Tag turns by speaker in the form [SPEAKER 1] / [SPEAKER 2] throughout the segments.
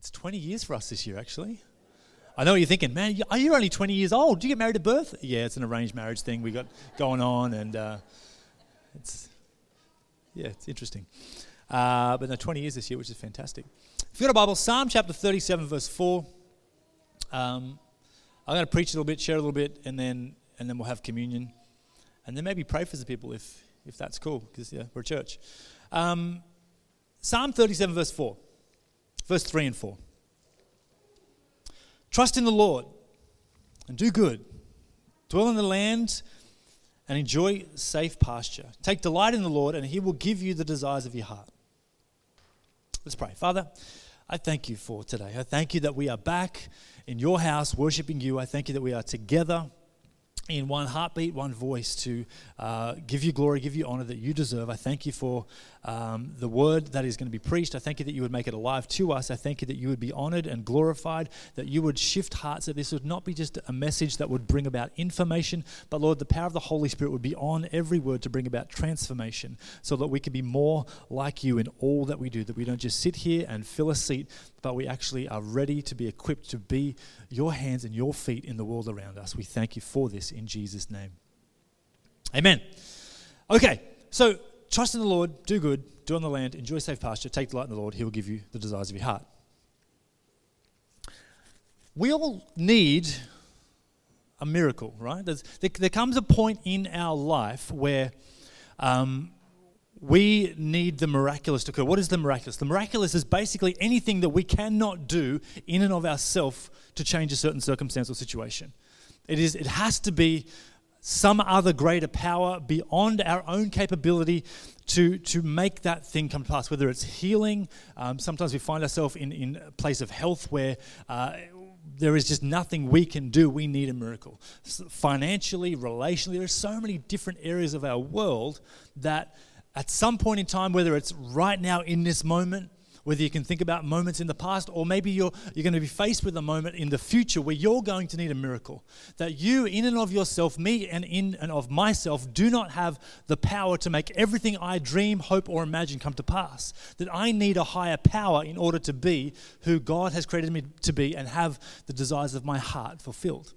[SPEAKER 1] It's 20 years for us this year, actually. I know what you're thinking, man, are you only 20 years old? Did you get married at birth? Yeah, it's an arranged marriage thing we got going on, and uh, it's, yeah, it's interesting. Uh, but no, 20 years this year, which is fantastic. If you've got a Bible, Psalm chapter 37, verse 4. Um, I'm going to preach a little bit, share a little bit, and then, and then we'll have communion. And then maybe pray for the people if, if that's cool, because yeah, we're a church. Um, Psalm 37, verse 4, verse 3 and 4. Trust in the Lord and do good. Dwell in the land and enjoy safe pasture. Take delight in the Lord, and he will give you the desires of your heart. Let's pray. Father, I thank you for today. I thank you that we are back in your house worshiping you. I thank you that we are together in one heartbeat, one voice to uh, give you glory, give you honor that you deserve. I thank you for um, the word that is going to be preached. I thank you that you would make it alive to us. I thank you that you would be honored and glorified, that you would shift hearts, that this would not be just a message that would bring about information, but Lord, the power of the Holy Spirit would be on every word to bring about transformation so that we can be more like you in all that we do, that we don't just sit here and fill a seat, but we actually are ready to be equipped to be your hands and your feet in the world around us. We thank you for this in Jesus' name. Amen. Okay, so trust in the Lord, do good, do on the land, enjoy safe pasture, take delight in the Lord. He will give you the desires of your heart. We all need a miracle, right? There, there, comes a point in our life where um, we need the miraculous to occur. What is the miraculous? The miraculous is basically anything that we cannot do in and of ourselves to change a certain circumstance or situation. It, is, it has to be some other greater power beyond our own capability to, to make that thing come to pass, whether it's healing. Um, sometimes we find ourselves in, in a place of health where uh, there is just nothing we can do. We need a miracle. Financially, relationally, there are so many different areas of our world that at some point in time, whether it's right now in this moment, whether you can think about moments in the past, or maybe you're, you're going to be faced with a moment in the future where you're going to need a miracle. That you, in and of yourself, me and in and of myself, do not have the power to make everything I dream, hope, or imagine come to pass. That I need a higher power in order to be who God has created me to be and have the desires of my heart fulfilled.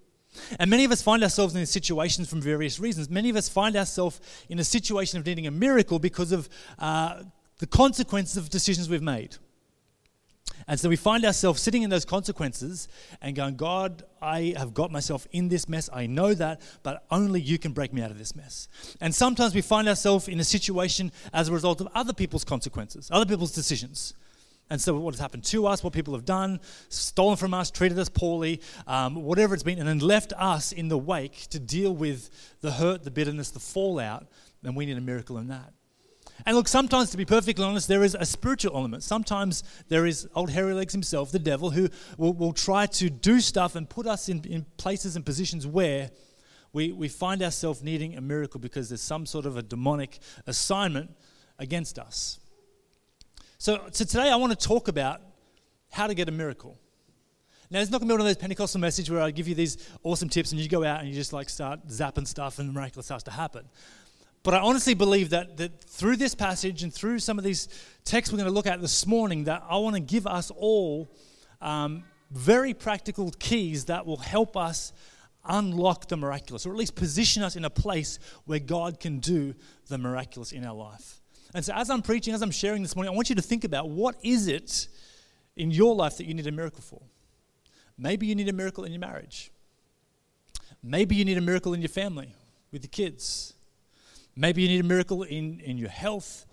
[SPEAKER 1] And many of us find ourselves in these situations from various reasons. Many of us find ourselves in a situation of needing a miracle because of uh, the consequences of decisions we've made. And so we find ourselves sitting in those consequences and going, God, I have got myself in this mess. I know that, but only you can break me out of this mess. And sometimes we find ourselves in a situation as a result of other people's consequences, other people's decisions. And so, what has happened to us, what people have done, stolen from us, treated us poorly, um, whatever it's been, and then left us in the wake to deal with the hurt, the bitterness, the fallout, then we need a miracle in that. And look, sometimes, to be perfectly honest, there is a spiritual element. Sometimes there is old hairy legs himself, the devil, who will, will try to do stuff and put us in, in places and positions where we, we find ourselves needing a miracle because there's some sort of a demonic assignment against us. So, so today I want to talk about how to get a miracle. Now, it's not going to be one of those Pentecostal messages where I give you these awesome tips and you go out and you just like start zapping stuff and miracle starts to happen. But I honestly believe that, that through this passage and through some of these texts we're going to look at this morning, that I want to give us all um, very practical keys that will help us unlock the miraculous, or at least position us in a place where God can do the miraculous in our life. And so, as I'm preaching, as I'm sharing this morning, I want you to think about what is it in your life that you need a miracle for? Maybe you need a miracle in your marriage. Maybe you need a miracle in your family with your kids. Maybe you need a miracle in, in your health,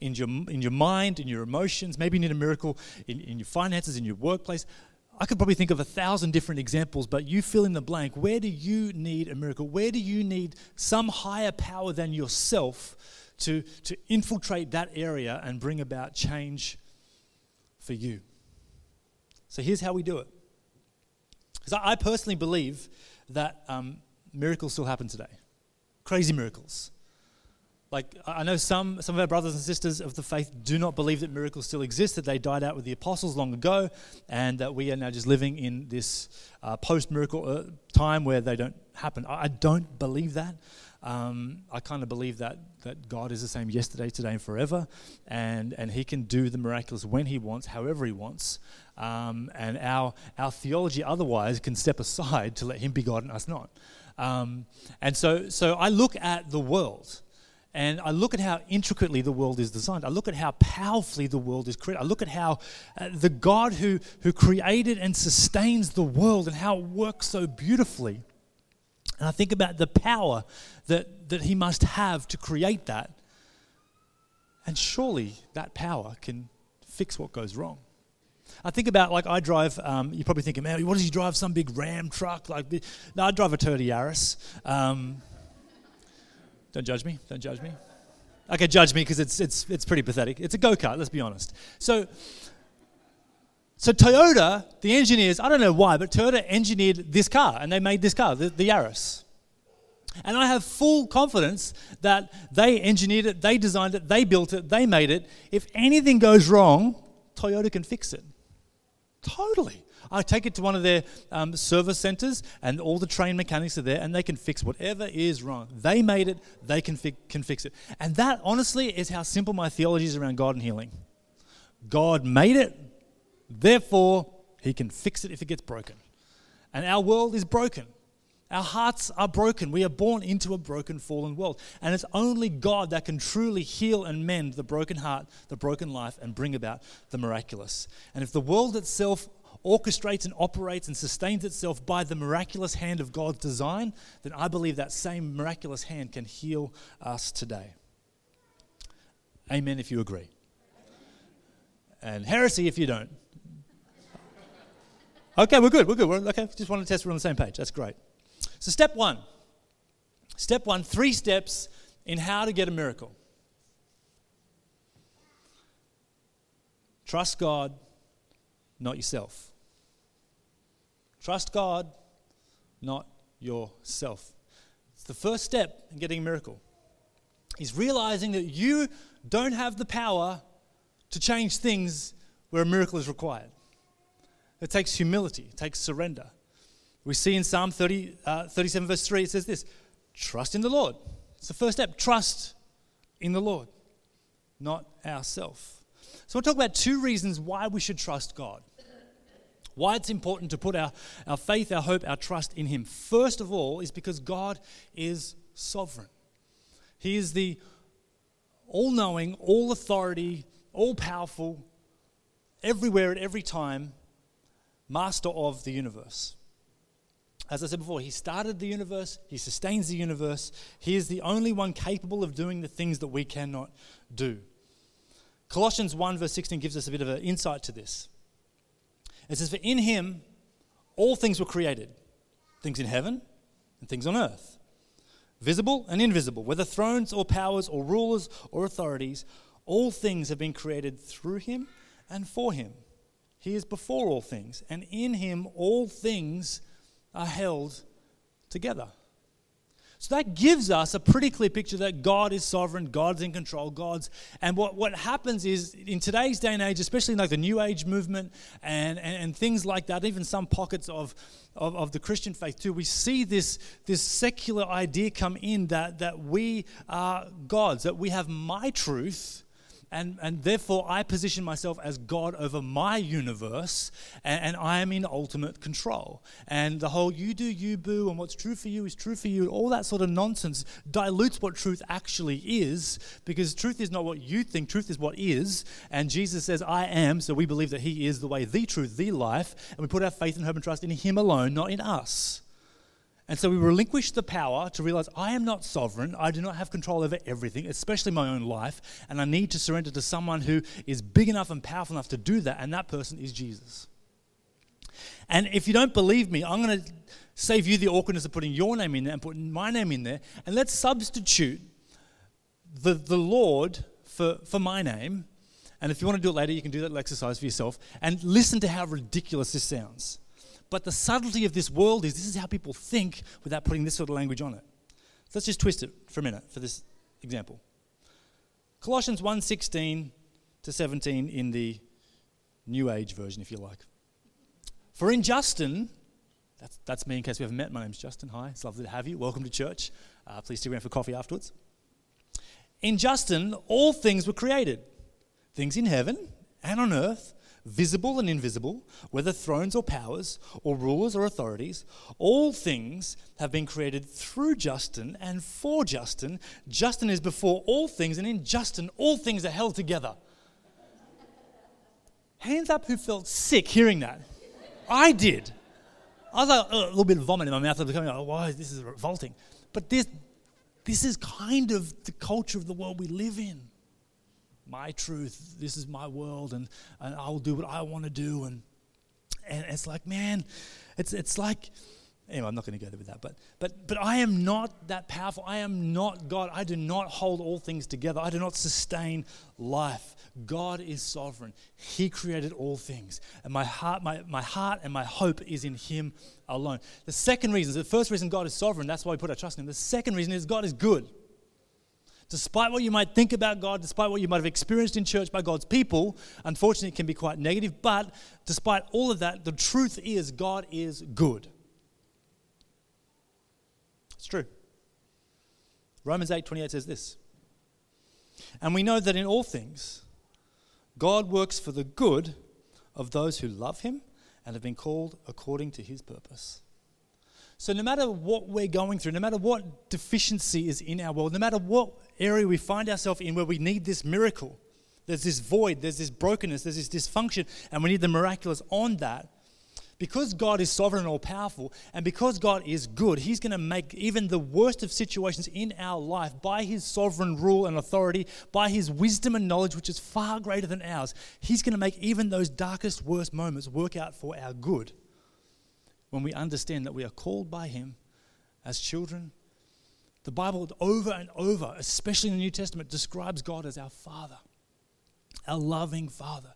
[SPEAKER 1] in your, in your mind, in your emotions. Maybe you need a miracle in, in your finances, in your workplace. I could probably think of a thousand different examples, but you fill in the blank. Where do you need a miracle? Where do you need some higher power than yourself to, to infiltrate that area and bring about change for you. So here's how we do it. Because I personally believe that um, miracles still happen today. Crazy miracles. Like, I know some, some of our brothers and sisters of the faith do not believe that miracles still exist, that they died out with the apostles long ago, and that we are now just living in this uh, post miracle uh, time where they don't happen. I, I don't believe that. Um, I kind of believe that, that God is the same yesterday, today, and forever, and, and He can do the miraculous when He wants, however He wants. Um, and our, our theology otherwise can step aside to let Him be God and us not. Um, and so, so I look at the world and I look at how intricately the world is designed. I look at how powerfully the world is created. I look at how uh, the God who, who created and sustains the world and how it works so beautifully. And I think about the power that, that He must have to create that. And surely that power can fix what goes wrong. I think about like I drive. Um, you're probably thinking, man, what does he drive? Some big Ram truck? Like, this? no, I drive a Toyota Yaris. Um, don't judge me. Don't judge me. Okay, judge me because it's, it's, it's pretty pathetic. It's a go kart, let's be honest. So, so Toyota, the engineers, I don't know why, but Toyota engineered this car and they made this car, the, the Yaris. And I have full confidence that they engineered it, they designed it, they built it, they made it. If anything goes wrong, Toyota can fix it. Totally. I take it to one of their um, service centers, and all the trained mechanics are there, and they can fix whatever is wrong. They made it, they can, fi- can fix it. And that, honestly, is how simple my theology is around God and healing. God made it, therefore, He can fix it if it gets broken. And our world is broken. Our hearts are broken. We are born into a broken, fallen world. And it's only God that can truly heal and mend the broken heart, the broken life, and bring about the miraculous. And if the world itself orchestrates and operates and sustains itself by the miraculous hand of God's design, then I believe that same miraculous hand can heal us today. Amen if you agree. And heresy if you don't. Okay, we're good. We're good. We're, okay, just wanted to test we're on the same page. That's great. So, step one. Step one, three steps in how to get a miracle. Trust God, not yourself. Trust God, not yourself. It's the first step in getting a miracle. Is realizing that you don't have the power to change things where a miracle is required. It takes humility, it takes surrender. We see in Psalm 30, uh, 37, verse 3, it says this trust in the Lord. It's the first step. Trust in the Lord, not ourself. So, we'll talk about two reasons why we should trust God. Why it's important to put our, our faith, our hope, our trust in Him. First of all, is because God is sovereign. He is the all knowing, all authority, all powerful, everywhere at every time, master of the universe. As I said before, He started the universe, He sustains the universe. He is the only one capable of doing the things that we cannot do. Colossians 1, verse 16 gives us a bit of an insight to this. It says, For in him all things were created things in heaven and things on earth, visible and invisible, whether thrones or powers or rulers or authorities, all things have been created through him and for him. He is before all things, and in him all things are held together. So that gives us a pretty clear picture that God is sovereign, God's in control, God's. And what, what happens is in today's day and age, especially like the New Age movement and, and, and things like that, even some pockets of, of, of, the Christian faith too, we see this, this secular idea come in that, that we are gods, that we have my truth and, and therefore I position myself as God over my universe, and, and, I am in ultimate control. And the whole you do you boo, and what's true for you is true for you, all that sort of nonsense dilutes what truth actually is, because truth is not what you think, truth is what is. And Jesus says, I am, so we believe that He is the way, the truth, the life, and we put our faith and hope and trust in Him alone, not in us. And so we relinquish the power to realize I am not sovereign. I do not have control over everything, especially my own life. And I need to surrender to someone who is big enough and powerful enough to do that. And that person is Jesus. And if you don't believe me, I'm going to save you the awkwardness of putting your name in there and putting my name in there. And let's substitute the, the Lord for, for my name. And if you want to do it later, you can do that exercise for yourself. And listen to how ridiculous this sounds. But the subtlety of this world is this is how people think without putting this sort of language on it. So let's just twist it for a minute for this example. Colossians 1:16 to 17 in the New Age version, if you like. For in Justin, That's, that's me in case we haven't met. My name's Justin. Hi, it's lovely to have you. Welcome to church. Uh, please stick around for coffee afterwards. In Justin, all things were created things in heaven and on earth, visible and invisible, whether thrones or powers, or rulers or authorities, all things have been created through Justin and for Justin. Justin is before all things, and in Justin, all things are held together. Hands up who felt sick hearing that. I did. I was like, uh, a little bit of vomit in my mouth. I was oh, why? This is revolting. But this, this is kind of the culture of the world we live in my truth. This is my world, and, and I'll do what I want to do. And, and it's like, man, it's, it's like, anyway, I'm not going to go there with that. But, but, but I am not that powerful. I am not God. I do not hold all things together. I do not sustain life. God is sovereign. He created all things. And my heart, my, my heart and my hope is in Him alone. The second reason, the first reason God is sovereign, that's why we put our trust in Him. The second reason is God is good. Despite what you might think about God, despite what you might have experienced in church by God's people, unfortunately, it can be quite negative. But despite all of that, the truth is God is good. It's true. Romans 8 28 says this. And we know that in all things, God works for the good of those who love him and have been called according to his purpose. So, no matter what we're going through, no matter what deficiency is in our world, no matter what area we find ourselves in where we need this miracle, there's this void, there's this brokenness, there's this dysfunction, and we need the miraculous on that. Because God is sovereign and all powerful, and because God is good, He's going to make even the worst of situations in our life by His sovereign rule and authority, by His wisdom and knowledge, which is far greater than ours. He's going to make even those darkest, worst moments work out for our good when we understand that we are called by Him as children. The Bible, over and over, especially in the New Testament, describes God as our Father, our loving Father.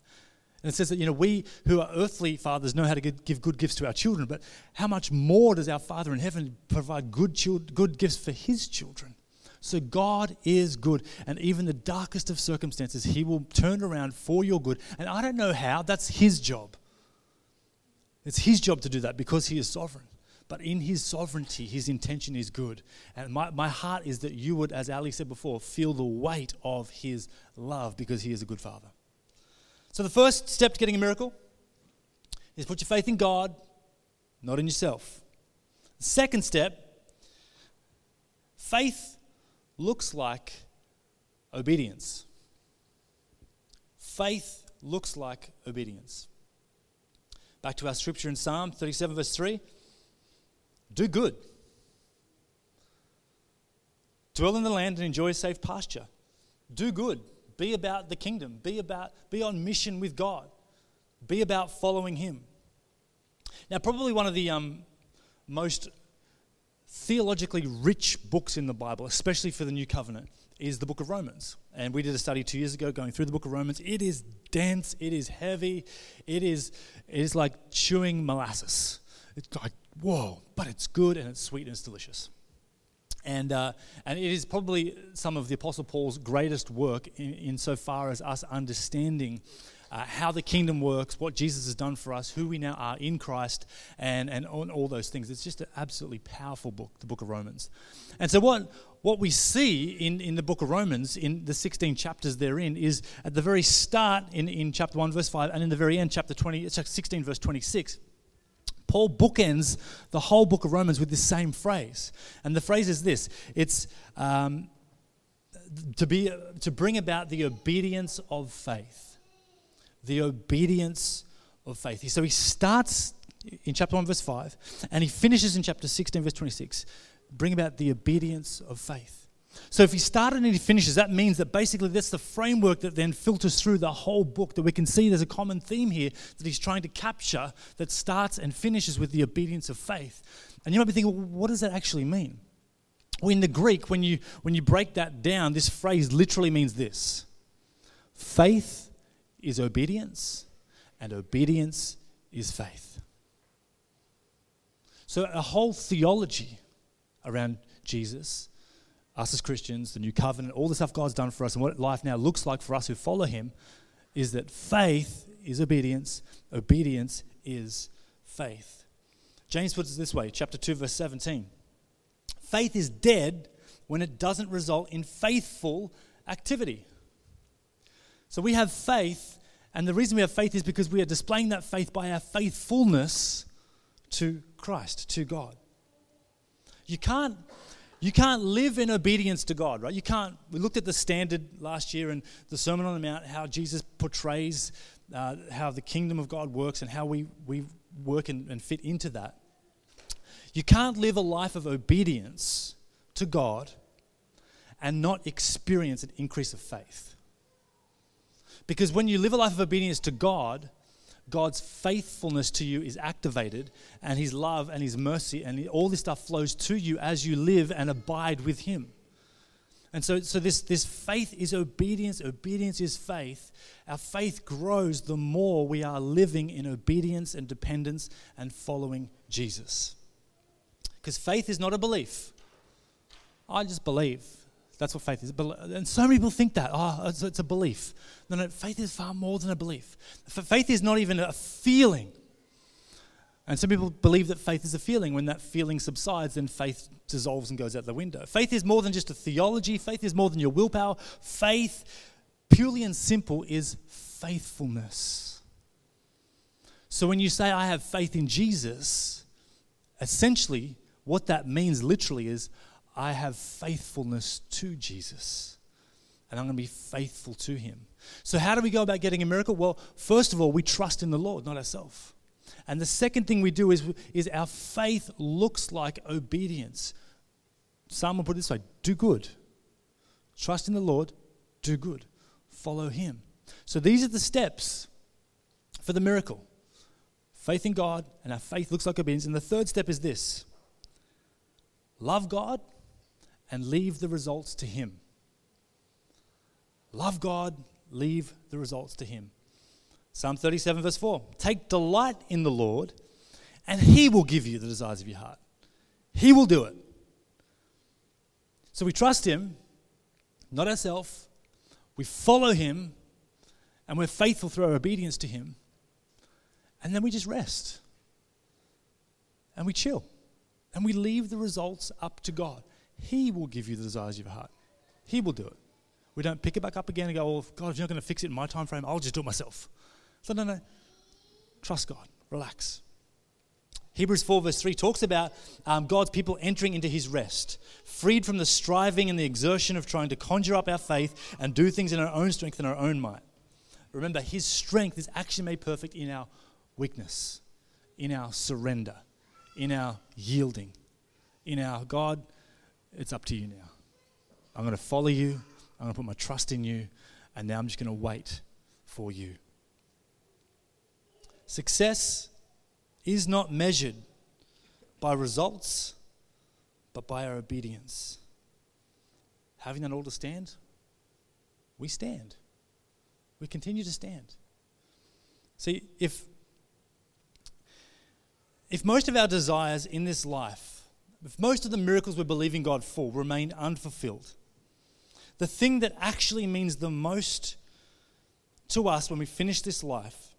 [SPEAKER 1] And it says that, you know, we who are earthly fathers know how to give good gifts to our children, but how much more does our Father in heaven provide good, good gifts for His children? So God is good, and even the darkest of circumstances, He will turn around for your good. And I don't know how, that's His job. It's his job to do that because he is sovereign. But in his sovereignty, his intention is good. And my, my heart is that you would, as Ali said before, feel the weight of his love because he is a good father. So the first step to getting a miracle is put your faith in God, not in yourself. The second step, faith looks like obedience. Faith looks like obedience. Back to our scripture in Psalm 37, verse 3 do good, dwell in the land and enjoy safe pasture. Do good, be about the kingdom, be, about, be on mission with God, be about following Him. Now, probably one of the um, most theologically rich books in the Bible, especially for the New Covenant, is the book of Romans. And we did a study two years ago going through the book of Romans. It is dense, it is heavy, it is, it is like chewing molasses. It's like, whoa, but it's good and it's sweet and it's delicious. And, uh, and it is probably some of the Apostle Paul's greatest work in, insofar as us understanding uh, how the kingdom works, what Jesus has done for us, who we now are in Christ, and, and on all those things. It's just an absolutely powerful book, the book of Romans. And so, what, what we see in, in the book of Romans, in the 16 chapters therein, is at the very start in, in chapter 1, verse 5, and in the very end, chapter 20, 16, verse 26. Paul bookends the whole book of Romans with this same phrase. And the phrase is this it's um, to, be, to bring about the obedience of faith. The obedience of faith. So he starts in chapter 1, verse 5, and he finishes in chapter 16, verse 26 bring about the obedience of faith. So if he started and he finishes, that means that basically that's the framework that then filters through the whole book. That we can see there's a common theme here that he's trying to capture that starts and finishes with the obedience of faith. And you might be thinking, well, what does that actually mean? Well, in the Greek, when you when you break that down, this phrase literally means this: faith is obedience, and obedience is faith. So a whole theology around Jesus, us as Christians, the new covenant, all the stuff God's done for us, and what life now looks like for us who follow Him, is that faith is obedience, obedience is faith. James puts it this way, chapter 2, verse 17. Faith is dead when it doesn't result in faithful activity. So we have faith, and the reason we have faith is because we are displaying that faith by our faithfulness to Christ, to God. You can't, you can't live in obedience to God, right? You can't. We looked at the standard last year and the Sermon on the Mount, how Jesus portrays uh, how the kingdom of God works and how we, we work and, and fit into that. You can't live a life of obedience to God and not experience an increase of faith. Because when you live a life of obedience to God, God's faithfulness to you is activated, and His love and His mercy and all this stuff flows to you as you live and abide with Him. And so, so this, this faith is obedience, obedience is faith. Our faith grows the more we are living in obedience and dependence and following Jesus. Because faith is not a belief. I just believe. That's what faith is. And so many people think that. Oh, it's, it's a belief. No, no, faith is far more than a belief. Faith is not even a feeling. And some people believe that faith is a feeling. When that feeling subsides, then faith dissolves and goes out the window. Faith is more than just a theology, faith is more than your willpower. Faith, purely and simple, is faithfulness. So when you say, I have faith in Jesus, essentially, what that means literally is I have faithfulness to Jesus. And I'm going to be faithful to him. So, how do we go about getting a miracle? Well, first of all, we trust in the Lord, not ourselves. And the second thing we do is, is our faith looks like obedience. Some will put it this way do good. Trust in the Lord, do good. Follow him. So, these are the steps for the miracle faith in God, and our faith looks like obedience. And the third step is this love God and leave the results to Him. Love God, leave the results to Him. Psalm 37, verse 4 Take delight in the Lord, and He will give you the desires of your heart. He will do it. So we trust Him, not ourselves. We follow Him, and we're faithful through our obedience to Him. And then we just rest. And we chill and we leave the results up to God. He will give you the desires of your heart. He will do it. We don't pick it back up again and go, "Oh, God, if you're not going to fix it in my time frame, I'll just do it myself." So no, no. Trust God. Relax. Hebrews 4, verse 3 talks about um, God's people entering into his rest, freed from the striving and the exertion of trying to conjure up our faith and do things in our own strength and our own might. Remember, his strength is actually made perfect in our weakness, in our surrender, in our yielding, in our God, it's up to you now. I'm going to follow you, I'm going to put my trust in you, and now I'm just going to wait for you. Success is not measured by results, but by our obedience. Having that all to stand, we stand. We continue to stand. See, if if most of our desires in this life, if most of the miracles we're believing God for remain unfulfilled, the thing that actually means the most to us when we finish this life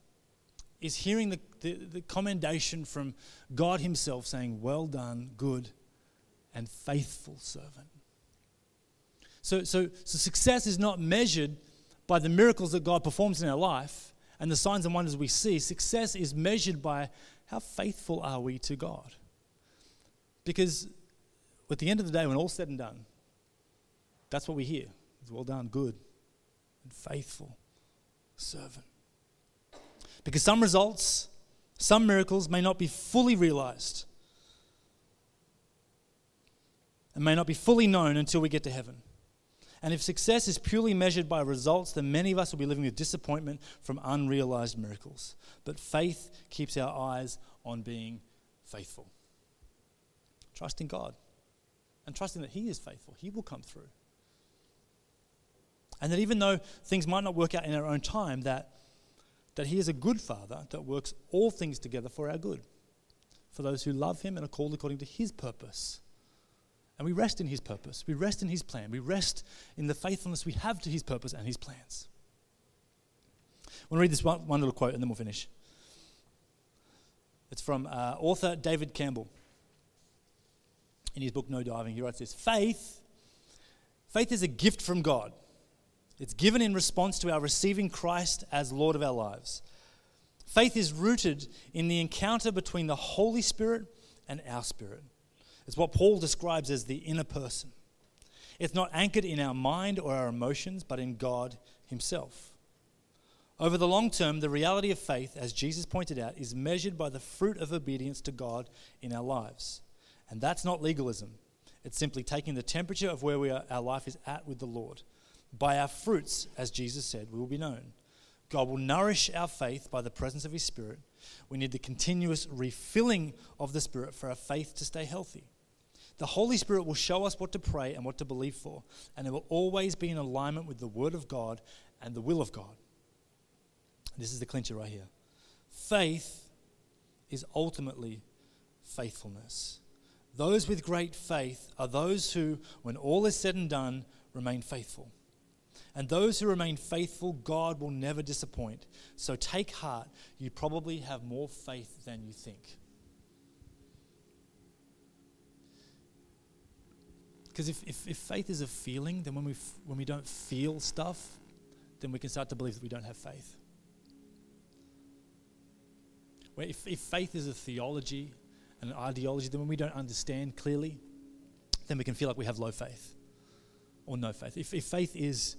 [SPEAKER 1] is hearing the, the, the, commendation from God Himself saying, Well done, good and faithful servant. So, so, so success is not measured by the miracles that God performs in our life and the signs and wonders we see. Success is measured by how faithful are we to God? Because at the end of the day, when all's said and done, that's what we hear. It's well done, good and faithful servant. Because some results, some miracles may not be fully realized and may not be fully known until we get to heaven. And if success is purely measured by results, then many of us will be living with disappointment from unrealized miracles. But faith keeps our eyes on being faithful. Trusting God and trusting that He is faithful, He will come through. And that even though things might not work out in our own time, that, that He is a good Father that works all things together for our good, for those who love Him and are called according to His purpose. And we rest in His purpose. We rest in His plan. We rest in the faithfulness we have to His purpose and His plans. I want to read this one, one little quote and then we'll finish. It's from uh, author David Campbell. In his book No Diving, he writes this Faith, faith is a gift from God. It's given in response to our receiving Christ as Lord of our lives. Faith is rooted in the encounter between the Holy Spirit and our spirit. It's what Paul describes as the inner person. It's not anchored in our mind or our emotions, but in God Himself. Over the long term, the reality of faith, as Jesus pointed out, is measured by the fruit of obedience to God in our lives. And that's not legalism. It's simply taking the temperature of where we are, our life is at with the Lord. By our fruits, as Jesus said, we will be known. God will nourish our faith by the presence of His Spirit. We need the continuous refilling of the Spirit for our faith to stay healthy. The Holy Spirit will show us what to pray and what to believe for, and it will always be in alignment with the Word of God and the will of God. This is the clincher right here. Faith is ultimately faithfulness. Those with great faith are those who, when all is said and done, remain faithful. And those who remain faithful, God will never disappoint. So take heart, you probably have more faith than you think. Because if, if, if, faith is a feeling, then when we, f- when we don't feel stuff, then we can start to believe that we don't have faith. Where if, if faith is a theology and an ideology, then when we don't understand clearly, then we can feel like we have low faith or no faith. If, if faith is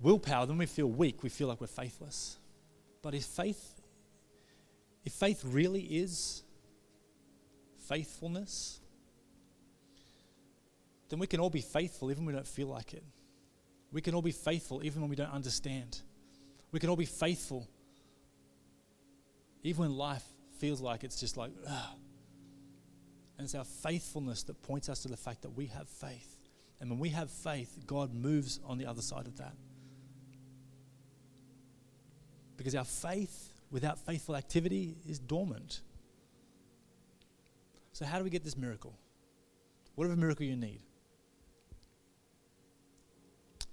[SPEAKER 1] willpower, then we feel weak. We feel like we're faithless. But if faith, if faith really is faithfulness, then we can all be faithful even when we don't feel like it. We can all be faithful even when we don't understand. We can all be faithful even when life feels like it's just like, ugh. And it's our faithfulness that points us to the fact that we have faith. And when we have faith, God moves on the other side of that. Because our faith without faithful activity is dormant. So, how do we get this miracle? Whatever miracle you need,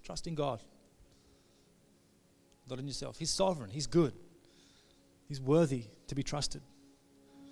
[SPEAKER 1] trust in God, not in yourself. He's sovereign, He's good, He's worthy to be trusted.